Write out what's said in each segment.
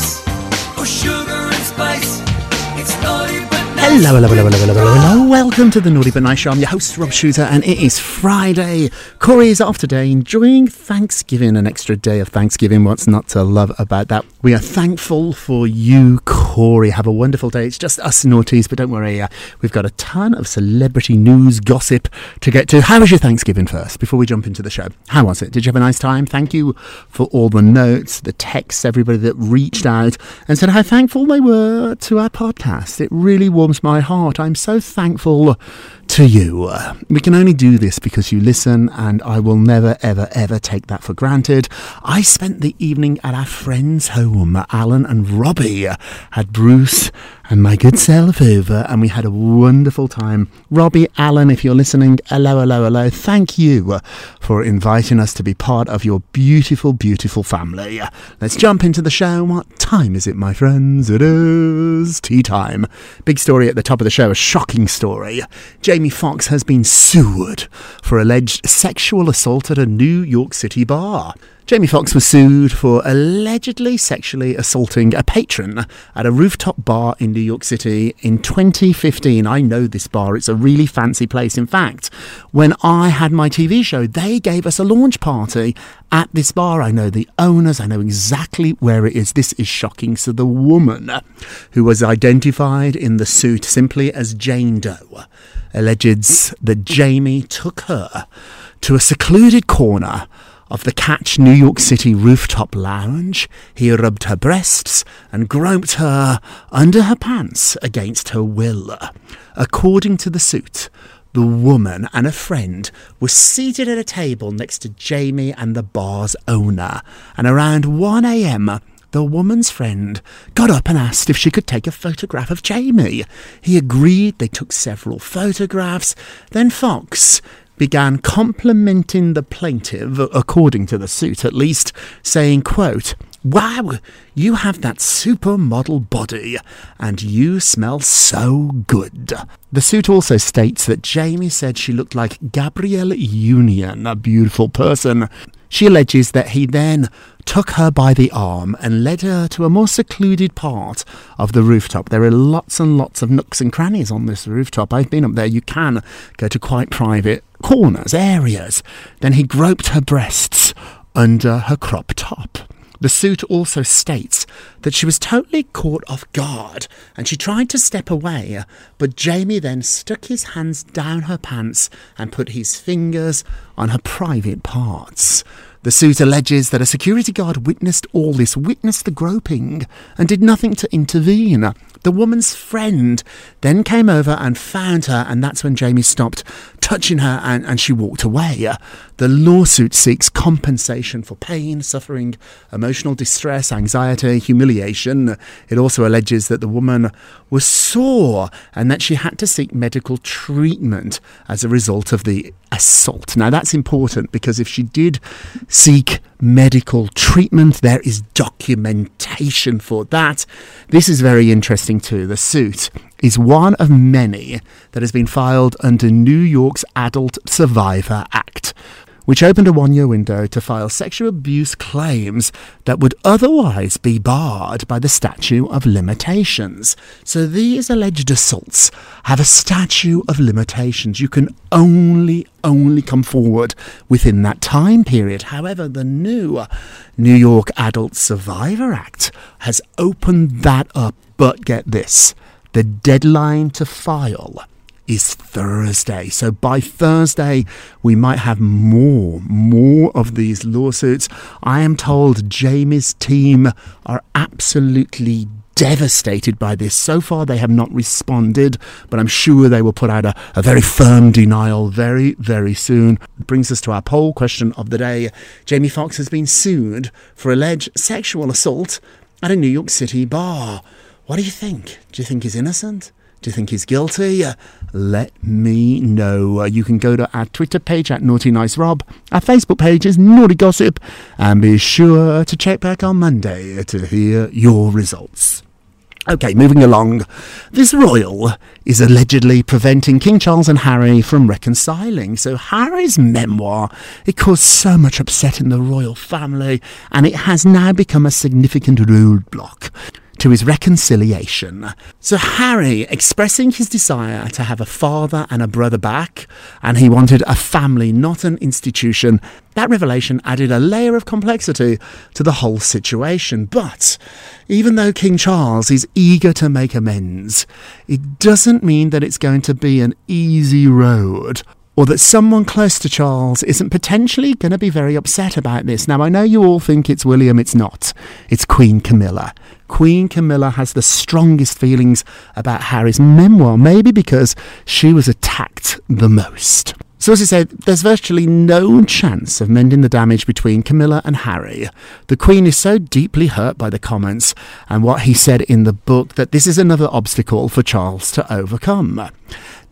Scandal and oh, sugar and spice. It's but. Hello, hello, hello, hello, hello, hello, hello. Welcome to the Naughty But Nice Show. I'm your host, Rob Shuter, and it is Friday. Corey is off today, enjoying Thanksgiving, an extra day of Thanksgiving. What's not to love about that? We are thankful for you, Corey. Have a wonderful day. It's just us naughties, but don't worry, uh, we've got a ton of celebrity news gossip to get to. How was your Thanksgiving first, before we jump into the show? How was it? Did you have a nice time? Thank you for all the notes, the texts, everybody that reached out and said how thankful they were to our podcast. It really warms my heart. I'm so thankful to you. We can only do this because you listen, and I will never, ever, ever take that for granted. I spent the evening at our friend's home. Alan and Robbie had Bruce and my good self over, and we had a wonderful time. Robbie, Allen, if you're listening, hello, hello, hello. Thank you for inviting us to be part of your beautiful, beautiful family. Let's jump into the show. What time is it, my friends? It is tea time. Big story at the top of the show, a shocking story. Jamie Foxx has been sued for alleged sexual assault at a New York City bar. Jamie Foxx was sued for allegedly sexually assaulting a patron at a rooftop bar in New York City in 2015. I know this bar, it's a really fancy place. In fact, when I had my TV show, they gave us a launch party at this bar. I know the owners, I know exactly where it is. This is shocking. So, the woman who was identified in the suit simply as Jane Doe alleges that Jamie took her to a secluded corner of the Catch New York City rooftop lounge. He rubbed her breasts and groped her under her pants against her will. According to the suit, the woman and a friend were seated at a table next to Jamie and the bar's owner, and around 1 a.m., the woman's friend got up and asked if she could take a photograph of Jamie. He agreed, they took several photographs. Then Foxx began complimenting the plaintiff, according to the suit at least, saying, quote, Wow, you have that supermodel body, and you smell so good. The suit also states that Jamie said she looked like Gabrielle Union, a beautiful person. She alleges that he then took her by the arm and led her to a more secluded part of the rooftop. There are lots and lots of nooks and crannies on this rooftop. I've been up there. You can go to quite private corners, areas. Then he groped her breasts under her crop top. The suit also states that she was totally caught off guard and she tried to step away, but Jamie then stuck his hands down her pants and put his fingers on her private parts. The suit alleges that a security guard witnessed all this, witnessed the groping, and did nothing to intervene. The woman's friend then came over and found her, and that's when Jamie stopped touching her and, and she walked away. The lawsuit seeks compensation for pain, suffering, emotional distress, anxiety, humiliation. It also alleges that the woman was sore and that she had to seek medical treatment as a result of the assault. Now, that's important because if she did seek medical treatment, there is documentation for that. This is very interesting too. The suit is one of many that has been filed under New York's Adult Survivor Act which opened a one year window to file sexual abuse claims that would otherwise be barred by the statute of limitations. So these alleged assaults have a statute of limitations. You can only, only come forward within that time period. However, the new New York Adult Survivor Act has opened that up. But get this the deadline to file is Thursday. So by Thursday, we might have more, more of these lawsuits. I am told Jamie's team are absolutely devastated by this. So far, they have not responded, but I'm sure they will put out a, a very firm denial very, very soon. Brings us to our poll question of the day. Jamie Foxx has been sued for alleged sexual assault at a New York City bar. What do you think? Do you think he's innocent? Do you think he's guilty? Let me know. Uh, you can go to our Twitter page at Naughty Nice Rob. Our Facebook page is Naughty Gossip. And be sure to check back on Monday to hear your results. Okay, moving along. This royal is allegedly preventing King Charles and Harry from reconciling. So Harry's memoir, it caused so much upset in the royal family, and it has now become a significant roadblock to his reconciliation. So Harry, expressing his desire to have a father and a brother back, and he wanted a family, not an institution, that revelation added a layer of complexity to the whole situation. But even though King Charles is eager to make amends, it doesn't mean that it's going to be an easy road or that someone close to Charles isn't potentially going to be very upset about this. Now, I know you all think it's William, it's not. It's Queen Camilla. Queen Camilla has the strongest feelings about Harry's memoir, maybe because she was attacked the most. So, as I said, there's virtually no chance of mending the damage between Camilla and Harry. The Queen is so deeply hurt by the comments and what he said in the book that this is another obstacle for Charles to overcome.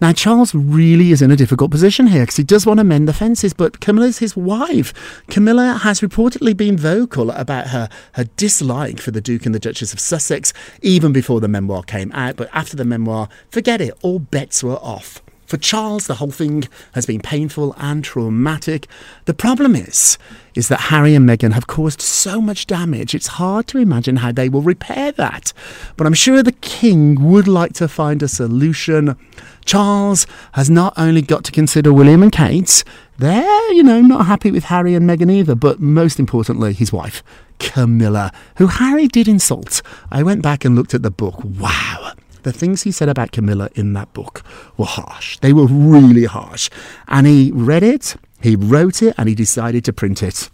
Now, Charles really is in a difficult position here because he does want to mend the fences, but Camilla's his wife. Camilla has reportedly been vocal about her, her dislike for the Duke and the Duchess of Sussex even before the memoir came out, but after the memoir, forget it, all bets were off. For Charles, the whole thing has been painful and traumatic. The problem is, is that Harry and Meghan have caused so much damage. It's hard to imagine how they will repair that. But I'm sure the king would like to find a solution. Charles has not only got to consider William and Kate, they're, you know, not happy with Harry and Meghan either, but most importantly, his wife, Camilla, who Harry did insult. I went back and looked at the book. Wow the things he said about Camilla in that book were harsh. They were really harsh. And he read it, he wrote it, and he decided to print it.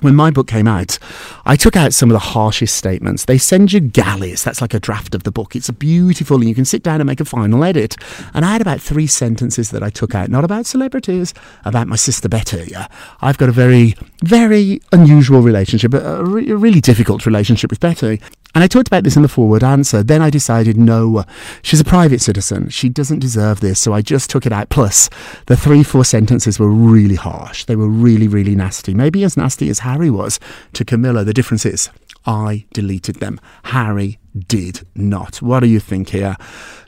When my book came out, I took out some of the harshest statements. They send you galleys. That's like a draft of the book. It's beautiful, and you can sit down and make a final edit. And I had about three sentences that I took out, not about celebrities, about my sister Betty. I've got a very, very unusual relationship, a, re- a really difficult relationship with Betty. And I talked about this in the forward answer. Then I decided, no, she's a private citizen. She doesn't deserve this. So I just took it out. Plus, the three, four sentences were really harsh. They were really, really nasty. Maybe as nasty as Harry was to Camilla. The difference is I deleted them. Harry did not. What do you think here?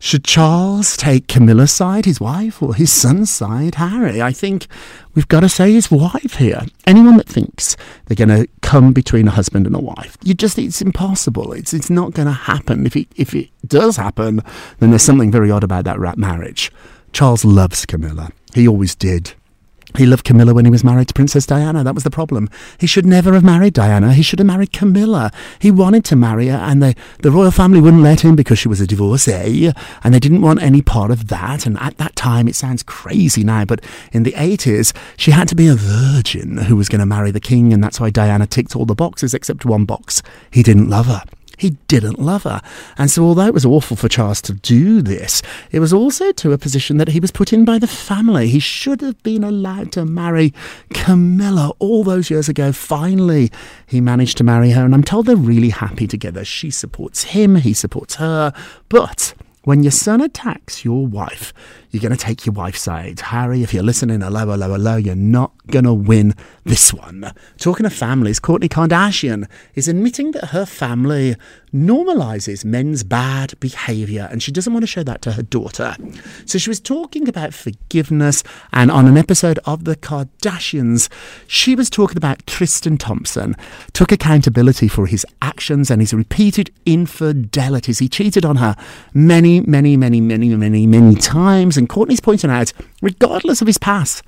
Should Charles take Camilla's side, his wife, or his son's side, Harry? I think we've got to say his wife here. Anyone that thinks they're going to come between a husband and a wife, you just it's impossible. It's it's not going to happen. If it if it does happen, then there's something very odd about that marriage. Charles loves Camilla. He always did. He loved Camilla when he was married to Princess Diana. That was the problem. He should never have married Diana. He should have married Camilla. He wanted to marry her, and the, the royal family wouldn't let him because she was a divorcee, and they didn't want any part of that. And at that time, it sounds crazy now, but in the 80s, she had to be a virgin who was going to marry the king, and that's why Diana ticked all the boxes except one box. He didn't love her. He didn't love her. And so, although it was awful for Charles to do this, it was also to a position that he was put in by the family. He should have been allowed to marry Camilla all those years ago. Finally, he managed to marry her, and I'm told they're really happy together. She supports him, he supports her. But when your son attacks your wife, you're going to take your wife's side. Harry, if you're listening, hello, hello, hello, you're not going to win this one. Talking of families, Kourtney Kardashian is admitting that her family normalizes men's bad behavior and she doesn't want to show that to her daughter. So she was talking about forgiveness, and on an episode of The Kardashians, she was talking about Tristan Thompson took accountability for his actions and his repeated infidelities. He cheated on her many, many, many, many, many, many times. And Kourtney's pointing out, regardless of his past,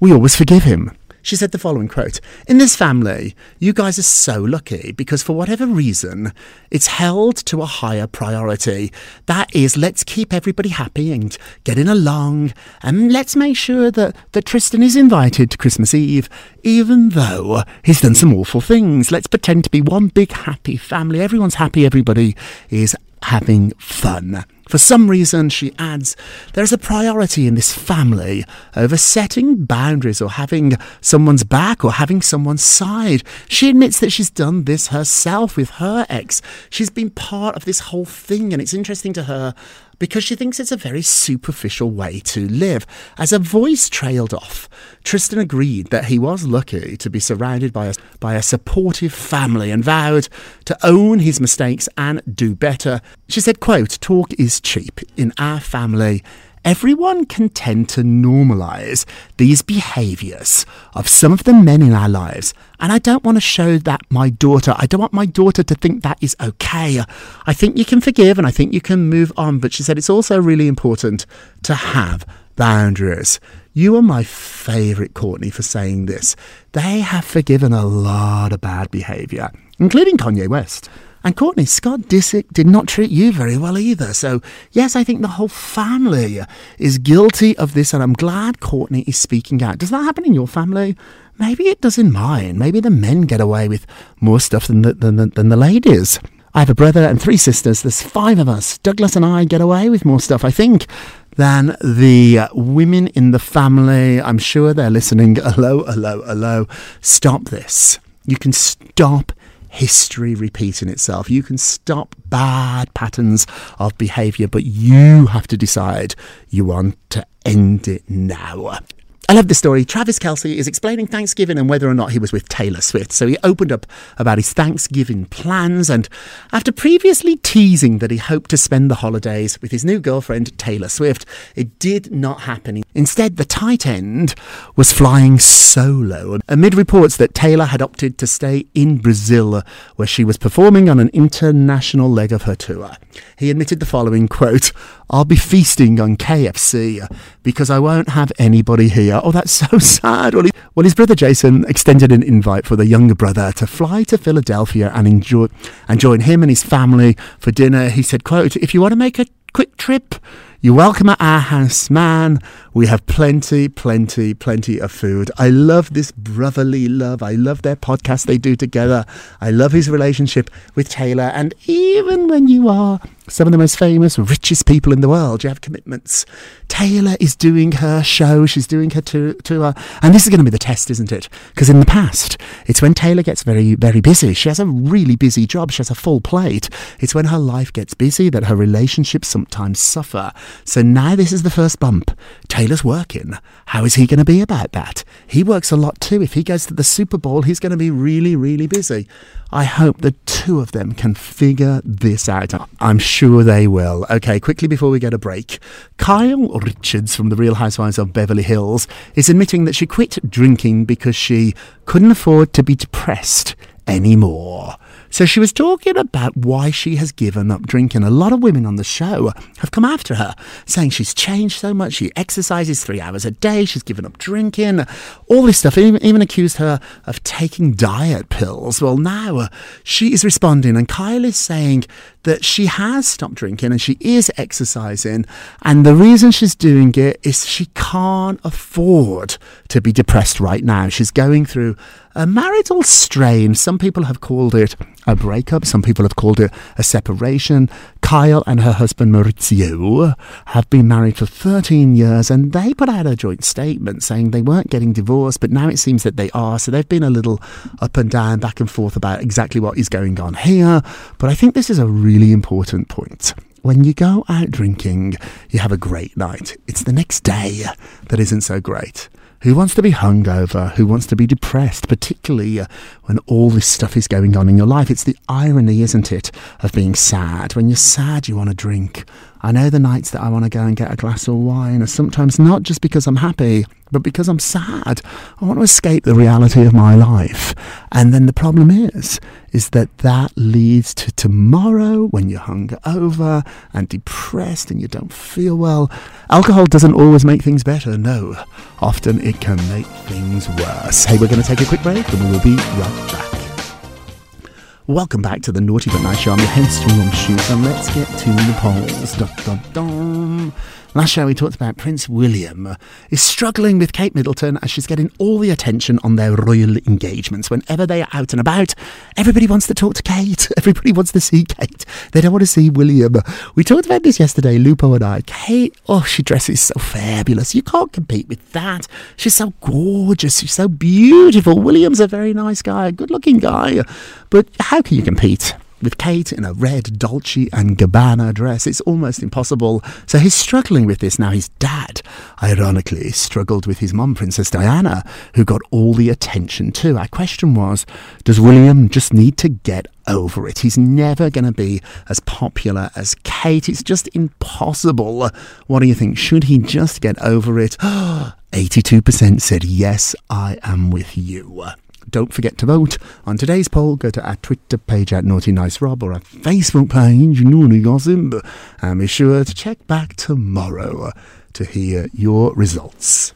we always forgive him. She said the following quote In this family, you guys are so lucky because for whatever reason, it's held to a higher priority. That is, let's keep everybody happy and getting along, and let's make sure that, that Tristan is invited to Christmas Eve, even though he's done some awful things. Let's pretend to be one big happy family. Everyone's happy, everybody is having fun. For some reason, she adds, there's a priority in this family over setting boundaries or having someone's back or having someone's side. She admits that she's done this herself with her ex. She's been part of this whole thing, and it's interesting to her because she thinks it's a very superficial way to live. As a voice trailed off, Tristan agreed that he was lucky to be surrounded by a, by a supportive family and vowed to own his mistakes and do better. She said, quote, talk is cheap. In our family, everyone can tend to normalize these behaviors of some of the men in our lives. And I don't want to show that my daughter. I don't want my daughter to think that is okay. I think you can forgive and I think you can move on. But she said it's also really important to have boundaries. You are my favourite, Kourtney, for saying this. They have forgiven a lot of bad behaviour, including Kanye West. And Kourtney, Scott Disick did not treat you very well either. So, yes, I think the whole family is guilty of this, and I'm glad Kourtney is speaking out. Does that happen in your family? Maybe it does in mine. Maybe the men get away with more stuff than the, than, the, than the ladies. I have a brother and three sisters. There's five of us. Douglas and I get away with more stuff, I think, than the uh, women in the family. I'm sure they're listening. Hello, hello, hello. Stop this. You can stop history repeating itself. You can stop bad patterns of behaviour, but you have to decide you want to end it now. I love this story. Travis Kelce is explaining Thanksgiving and whether or not he was with Taylor Swift. So he opened up about his Thanksgiving plans, and after previously teasing that he hoped to spend the holidays with his new girlfriend, Taylor Swift, it did not happen. Instead, the tight end was flying solo amid reports that Taylor had opted to stay in Brazil, where she was performing on an international leg of her tour. He admitted the following quote, I'll be feasting on KFC because I won't have anybody here. Oh, that's so sad. Well, he, well, his brother Jason extended an invite for the younger brother to fly to Philadelphia and enjoy and join him and his family for dinner. He said, quote, if you want to make a quick trip, you're welcome at our house, man. We have plenty, plenty, plenty of food. I love this brotherly love. I love their podcast they do together. I love his relationship with Taylor. And even when you are some of the most famous, richest people in the world, you have commitments. Taylor is doing her show, she's doing her tour, tour and this is going to be the test, isn't it? Because in the past, it's when Taylor gets very, very busy. She has a really busy job, she has a full plate. It's when her life gets busy that her relationships sometimes suffer. So now this is the first bump. Taylor's working. How is he going to be about that? He works a lot too. If he goes to the Super Bowl, he's going to be really, really busy. I hope the two of them can figure this out. I'm sure they will. Okay, quickly before we get a break, Kyle Richards from The Real Housewives of Beverly Hills is admitting that she quit drinking because she couldn't afford to be depressed anymore. So she was talking about why she has given up drinking. A lot of women on the show have come after her, saying she's changed so much. She exercises three hours a day. She's given up drinking. All this stuff. Even, even accused her of taking diet pills. Well, now she is responding, and Kyle is saying that she has stopped drinking and she is exercising. And the reason she's doing it is she can't afford to be depressed right now. She's going through a marital strain. Some people have called it a breakup, some people have called it a separation. Kyle and her husband Mauricio have been married for 13 years and they put out a joint statement saying they weren't getting divorced, but now it seems that they are. So they've been a little up and down, back and forth about exactly what is going on here. But I think this is a really important point. When you go out drinking, you have a great night. It's the next day that isn't so great. Who wants to be hungover? Who wants to be depressed, particularly uh, when all this stuff is going on in your life? It's the irony, isn't it, of being sad. When you're sad, you want to drink. I know the nights that I want to go and get a glass of wine are sometimes not just because I'm happy, but because I'm sad. I want to escape the reality of my life. And then the problem is, is that that leads to tomorrow when you're hungover and depressed and you don't feel well. Alcohol doesn't always make things better, no. Often it can make things worse. Hey, we're going to take a quick break and we will be right back. Welcome back to the Naughty But Nice Show. I'm your host, Rob Shuter, and let's get to the polls. Dun, dun, dun. Last show we talked about Prince William uh, is struggling with Kate Middleton as she's getting all the attention on their royal engagements. Whenever they are out and about, everybody wants to talk to Kate. Everybody wants to see Kate. They don't want to see William. We talked about this yesterday, Lupo and I. Kate, oh, she dresses so fabulous. You can't compete with that. She's so gorgeous. She's so beautiful. William's a very nice guy, good looking guy. But how can you compete? With Kate in a red Dolce and Gabbana dress. It's almost impossible. So he's struggling with this now. His dad, ironically, struggled with his mum, Princess Diana, who got all the attention too. Our question was, does William just need to get over it? He's never going to be as popular as Kate. It's just impossible. What do you think? Should he just get over it? 82% said, yes, I am with you. Don't forget to vote on today's poll. Go to our Twitter page at Naughty Nice Rob or our Facebook page, Naughty Gossip. And be sure to check back tomorrow to hear your results.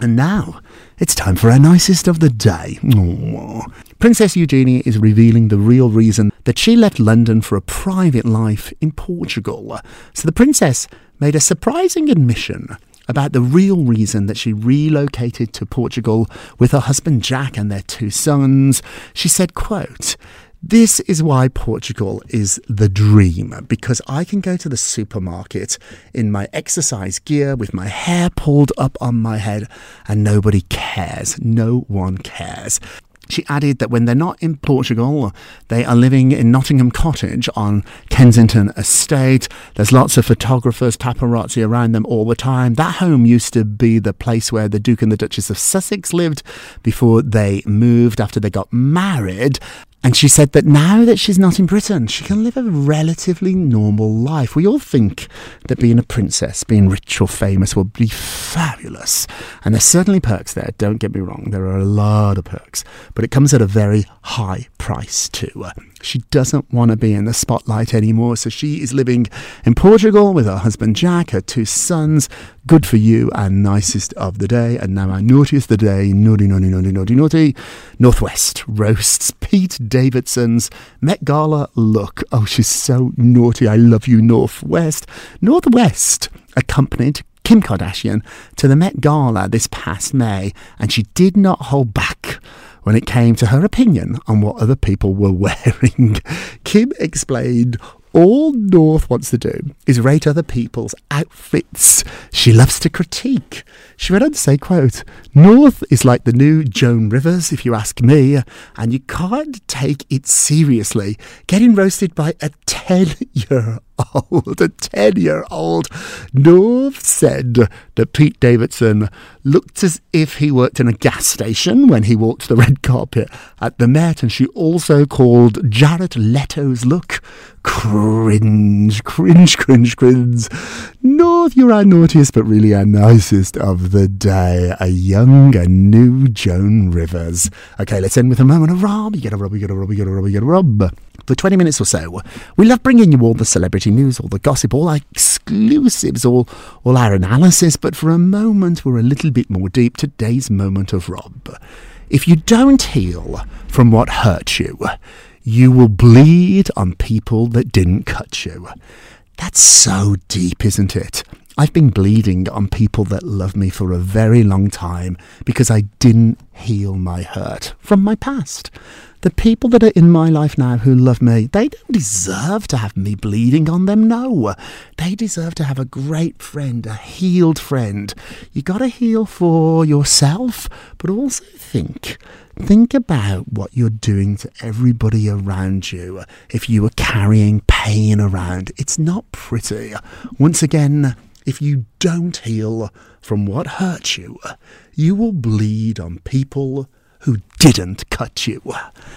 And now, it's time for our nicest of the day. Aww. Princess Eugenie is revealing the real reason that she left London for a private life in Portugal. So the princess made a surprising admission about the real reason that she relocated to Portugal with her husband Jack and their two sons. She said, quote, this is why Portugal is the dream because I can go to the supermarket in my exercise gear with my hair pulled up on my head and nobody cares. No one cares. She added that when they're not in Portugal, they are living in Nottingham Cottage on Kensington Estate. There's lots of photographers, paparazzi around them all the time. That home used to be the place where the Duke and the Duchess of Sussex lived before they moved after they got married. And she said that now that she's not in Britain, she can live a relatively normal life. We all think that being a princess, being rich or famous, will be fabulous. And there's certainly perks there, don't get me wrong. There are a lot of perks. But it comes at a very high price too. She doesn't want to be in the spotlight anymore, so she is living in Portugal with her husband Jack, her two sons. Good for you, and nicest of the day. And now our naughtiest the day, naughty, naughty, naughty, naughty, naughty. North West roasts Pete Davidson's Met Gala look. Oh, she's so naughty. I love you, North West. Northwest accompanied Kim Kardashian to the Met Gala this past May, and she did not hold back when it came to her opinion on what other people were wearing. Kim explained all North wants to do is rate other people's outfits. She loves to critique. She went on to say, quote, North is like the new Joan Rivers, if you ask me, and you can't take it seriously. Getting roasted by a 10 year old, a 10 year old. North said that Pete Davidson looked as if he worked in a gas station when he walked the red carpet at the Met, and she also called Jared Leto's look cringe, cringe, cringe, cringe. North, you're our naughtiest, but really our nicest of the day. A young and new Joan Rivers. Okay, let's end with a moment of Rob. You get a Rob, you get a Rob, you get a Rob, you get a Rob. For 20 minutes or so, we love bringing you all the celebrity news, all the gossip, all our exclusives, all, all our analysis, but for a moment, we're a little bit more deep. Today's moment of Rob. If you don't heal from what hurt you, you will bleed on people that didn't cut you. That's so deep, isn't it? I've been bleeding on people that love me for a very long time because I didn't heal my hurt from my past. The people that are in my life now who love me, they don't deserve to have me bleeding on them. No, they deserve to have a great friend, a healed friend. You got to heal for yourself, but also think. Think about what you're doing to everybody around you. If you are carrying pain around, it's not pretty. Once again, if you don't heal from what hurt you, you will bleed on people didn't cut you.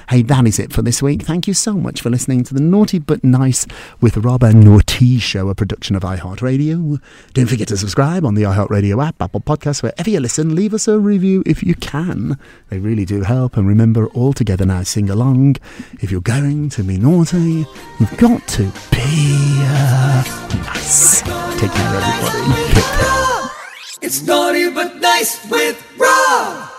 Hey, that is it for this week. Thank you so much for listening to the Naughty But Nice with Rob and Naughty Show, a production of iHeartRadio. Don't forget to subscribe on the iHeartRadio app, Apple Podcasts, wherever you listen. Leave us a review if you can. They really do help. And remember, all together now, sing along. If you're going to be naughty, you've got to be uh, nice. Take care, everybody. It's naughty but nice with Rob.